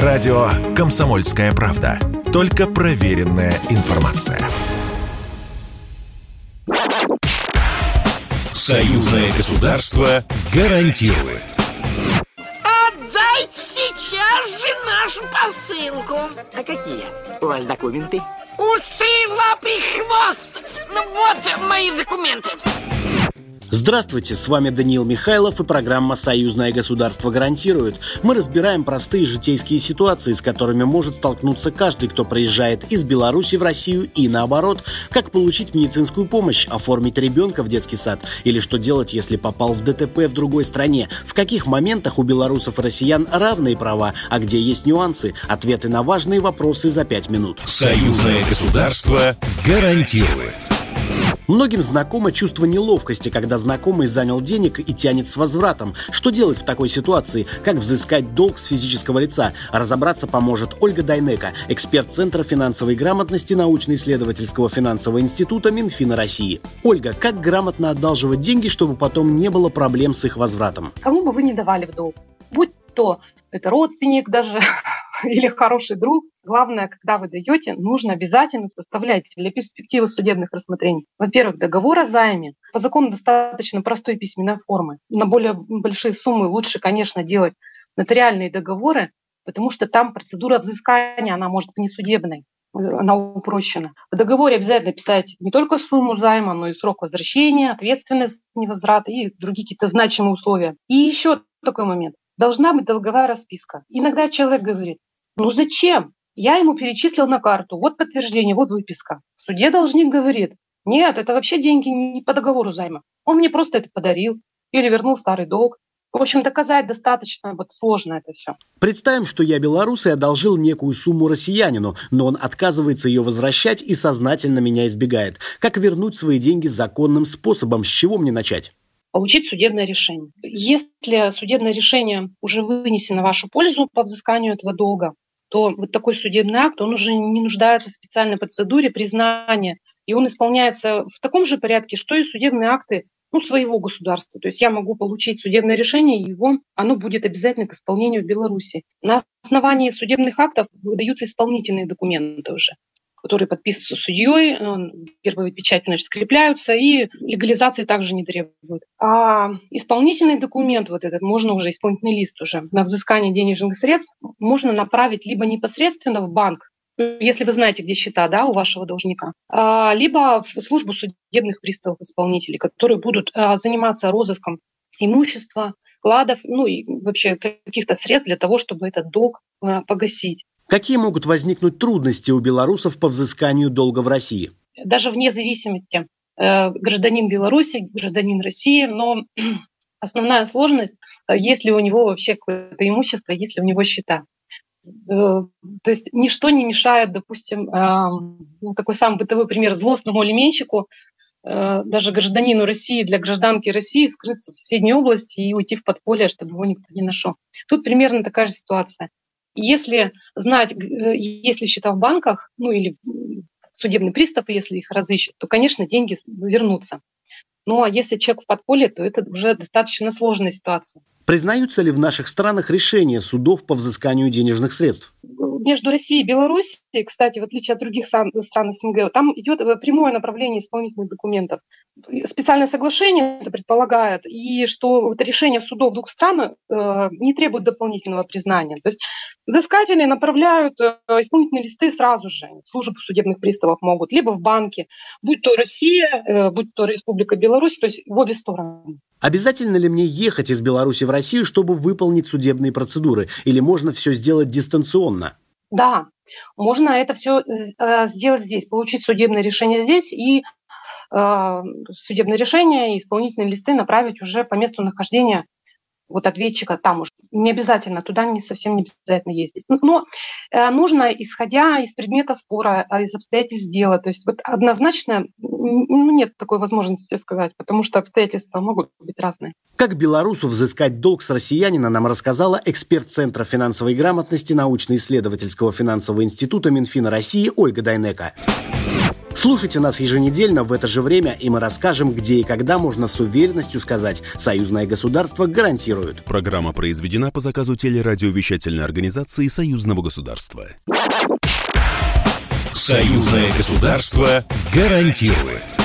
Радио «Комсомольская правда». Только проверенная информация. Союзное государство гарантирует. Отдайте сейчас же нашу посылку. А какие у вас документы? Усы, лапы, хвост. Ну вот мои документы. Здравствуйте, с вами Даниил Михайлов и программа «Союзное государство гарантирует». Мы разбираем простые житейские ситуации, с которыми может столкнуться каждый, кто приезжает из Беларуси в Россию и наоборот. Как получить медицинскую помощь, оформить ребенка в детский сад или что делать, если попал в ДТП в другой стране. В каких моментах у белорусов и россиян равные права, а где есть нюансы. Ответы на важные вопросы за пять минут. Союзное государство гарантирует. Многим знакомо чувство неловкости, когда знакомый занял денег и тянет с возвратом. Что делать в такой ситуации? Как взыскать долг с физического лица? Разобраться поможет Ольга Дайнека, эксперт Центра финансовой грамотности научно-исследовательского финансового института Минфина России. Ольга, как грамотно одалживать деньги, чтобы потом не было проблем с их возвратом? Кому бы вы не давали в долг, будь то это родственник даже или хороший друг. Главное, когда вы даете, нужно обязательно составлять для перспективы судебных рассмотрений. Во-первых, договор о займе. По закону достаточно простой письменной формы. На более большие суммы лучше, конечно, делать нотариальные договоры, потому что там процедура взыскания, она может быть не судебной она упрощена. В договоре обязательно писать не только сумму займа, но и срок возвращения, ответственность невозврата и другие какие-то значимые условия. И еще такой момент должна быть долговая расписка. Иногда человек говорит, ну зачем? Я ему перечислил на карту, вот подтверждение, вот выписка. В суде должник говорит, нет, это вообще деньги не по договору займа. Он мне просто это подарил или вернул старый долг. В общем, доказать достаточно вот сложно это все. Представим, что я белорус и одолжил некую сумму россиянину, но он отказывается ее возвращать и сознательно меня избегает. Как вернуть свои деньги законным способом? С чего мне начать? получить судебное решение. Если судебное решение уже вынесено в вашу пользу по взысканию этого долга, то вот такой судебный акт, он уже не нуждается в специальной процедуре признания, и он исполняется в таком же порядке, что и судебные акты ну, своего государства. То есть я могу получить судебное решение, и его, оно будет обязательно к исполнению в Беларуси. На основании судебных актов выдаются исполнительные документы уже которые подписываются судьей, э, гербовые печати значит, скрепляются, и легализации также не требуют. А исполнительный документ, вот этот, можно уже, исполнительный лист уже, на взыскание денежных средств, можно направить либо непосредственно в банк, если вы знаете, где счета да, у вашего должника, а, либо в службу судебных приставов исполнителей, которые будут а, заниматься розыском имущества, вкладов, ну и вообще каких-то средств для того, чтобы этот долг а, погасить. Какие могут возникнуть трудности у белорусов по взысканию долга в России? Даже вне зависимости, э, гражданин Беларуси, гражданин России, но основная сложность, э, есть ли у него вообще какое-то имущество, есть ли у него счета. Э, то есть ничто не мешает, допустим, ну, такой самый бытовой пример злостному алименщику, даже гражданину России для гражданки России скрыться в соседней области и уйти в подполье, чтобы его никто не нашел. Тут примерно такая же ситуация. Если знать, э, если счета в банках, ну или судебный пристав, если их разыщут, то, конечно, деньги вернутся. Ну а если человек в подполье, то это уже достаточно сложная ситуация. Признаются ли в наших странах решения судов по взысканию денежных средств? Между Россией и Белоруссией, кстати, в отличие от других стран СНГ, там идет э, прямое направление исполнительных документов. Специальное соглашение это предполагает, и что вот решение судов двух стран э, не требует дополнительного признания. То есть взыскатели направляют э, исполнительные листы сразу же в службу судебных приставов могут, либо в банке, будь то Россия, э, будь то Республика Беларусь, то есть в обе стороны. Обязательно ли мне ехать из Беларуси в Россию, чтобы выполнить судебные процедуры? Или можно все сделать дистанционно? Да, можно это все э, сделать здесь, получить судебное решение здесь и судебное решение и исполнительные листы направить уже по месту нахождения вот ответчика там уже. Не обязательно, туда не совсем не обязательно ездить. Но э, нужно, исходя из предмета спора, а из обстоятельств дела, то есть вот однозначно ну, нет такой возможности сказать, потому что обстоятельства могут быть разные. Как белорусу взыскать долг с россиянина, нам рассказала эксперт Центра финансовой грамотности научно-исследовательского финансового института Минфина России Ольга Дайнека. Слушайте нас еженедельно в это же время, и мы расскажем, где и когда можно с уверенностью сказать «Союзное государство гарантирует». Программа произведена по заказу телерадиовещательной организации Союзного государства. Союзное государство гарантирует.